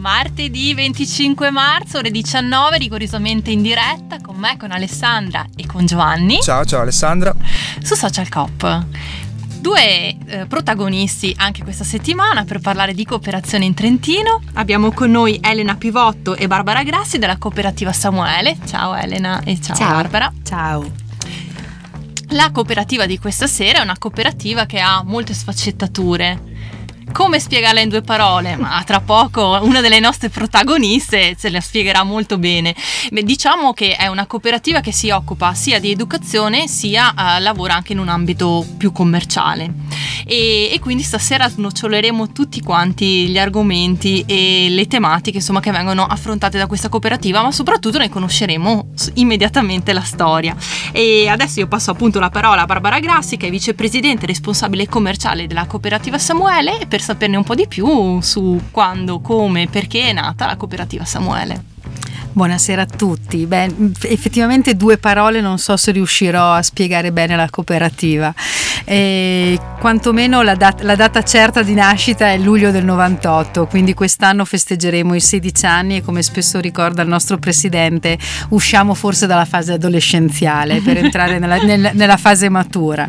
Martedì 25 marzo, ore 19, rigorosamente in diretta con me, con Alessandra e con Giovanni Ciao, ciao Alessandra. su Social Cop. Due eh, protagonisti anche questa settimana per parlare di cooperazione in Trentino. Abbiamo con noi Elena Pivotto e Barbara Grassi della cooperativa Samuele. Ciao Elena e ciao, Barbara. Ciao. La cooperativa di questa sera è una cooperativa che ha molte sfaccettature. Come spiegarla in due parole? Ma tra poco una delle nostre protagoniste ce la spiegherà molto bene. Beh, diciamo che è una cooperativa che si occupa sia di educazione sia eh, lavora anche in un ambito più commerciale. E, e quindi stasera snoccioleremo tutti quanti gli argomenti e le tematiche insomma, che vengono affrontate da questa cooperativa, ma soprattutto ne conosceremo immediatamente la storia. E adesso io passo appunto la parola a Barbara Grassi, che è vicepresidente responsabile commerciale della cooperativa Samuele, per saperne un po' di più su quando, come, perché è nata la cooperativa Samuele. Buonasera a tutti. Beh, effettivamente due parole non so se riuscirò a spiegare bene la cooperativa. Eh, quantomeno la, dat- la data certa di nascita è luglio del 98, quindi quest'anno festeggeremo i 16 anni e come spesso ricorda il nostro presidente usciamo forse dalla fase adolescenziale per entrare nella, nel- nella fase matura.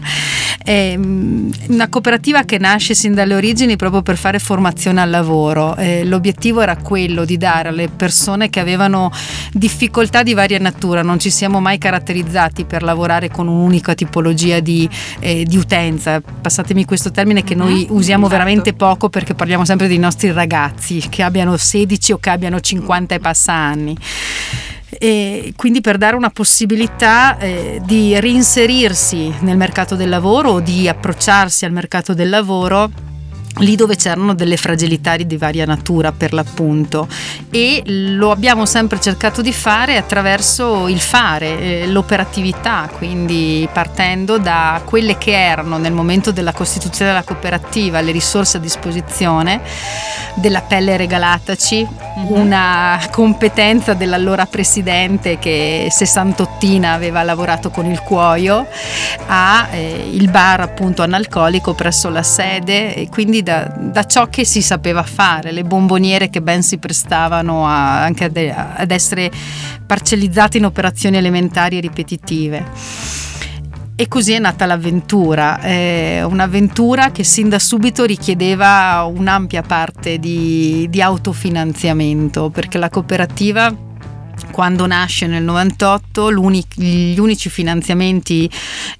È una cooperativa che nasce sin dalle origini proprio per fare formazione al lavoro. Eh, l'obiettivo era quello di dare alle persone che avevano difficoltà di varia natura, non ci siamo mai caratterizzati per lavorare con un'unica tipologia di, eh, di utenza. Passatemi questo termine che noi Mhm, usiamo esatto. veramente poco perché parliamo sempre dei nostri ragazzi che abbiano 16 o che abbiano 50 e passa anni e quindi per dare una possibilità eh, di reinserirsi nel mercato del lavoro o di approcciarsi al mercato del lavoro lì dove c'erano delle fragilità di varia natura per l'appunto. E lo abbiamo sempre cercato di fare attraverso il fare, eh, l'operatività, quindi partendo da quelle che erano nel momento della costituzione della cooperativa le risorse a disposizione della pelle regalataci, una competenza dell'allora presidente che sessantottina aveva lavorato con il cuoio a eh, il bar appunto analcolico presso la sede e quindi da, da ciò che si sapeva fare, le bomboniere che ben si prestavano a- anche ad, ad essere parcellizzate in operazioni elementari e ripetitive. E così è nata l'avventura, eh, un'avventura che sin da subito richiedeva un'ampia parte di, di autofinanziamento, perché la cooperativa quando nasce nel 98 l'uni- gli unici finanziamenti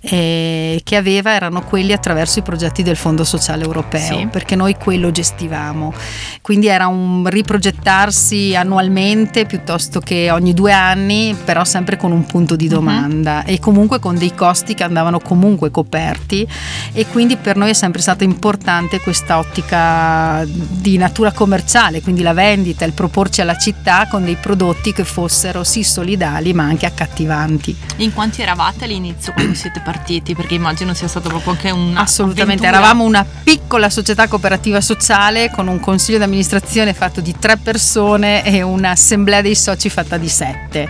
eh, che aveva erano quelli attraverso i progetti del Fondo Sociale Europeo, Sì. perché noi quello gestivamo. Quindi era un riprogettarsi annualmente piuttosto che ogni due anni, però sempre con un punto di domanda e comunque con dei costi che andavano comunque coperti e quindi per noi è sempre stata importante questa ottica di natura commerciale, quindi la vendita, il proporci alla città con dei prodotti che fossero sì solidali ma anche accattivanti. In quanti eravate all'inizio quando siete partiti? Perché immagino sia stato proprio anche un Assolutamente, eravamo una piccola società cooperativa sociale con un consiglio di amministrazione fatto di tre persone e un'assemblea dei soci fatta di sette.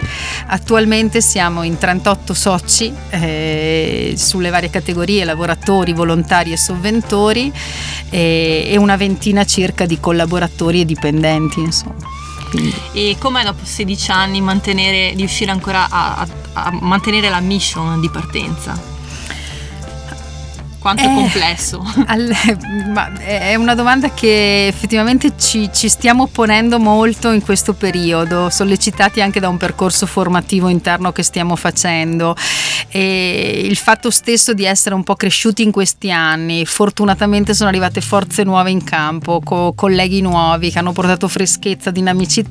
Attualmente siamo in 38 soci eh, sulle varie categorie, lavoratori, volontari e sovventori e, e una ventina circa di collaboratori e dipendenti. Insomma. Quindi, E com'è dopo 16 anni mantenere, riuscire ancora a, a- a mantenere la mission di partenza? Quanto è Eh. complesso? Al- ma è una domanda che effettivamente ci, ci stiamo ponendo molto in questo periodo, sollecitati anche da un percorso formativo interno che stiamo facendo e il fatto stesso di essere un po' cresciuti in questi anni. Fortunatamente sono arrivate forze nuove in campo, co- colleghi nuovi che hanno portato freschezza, dinamicità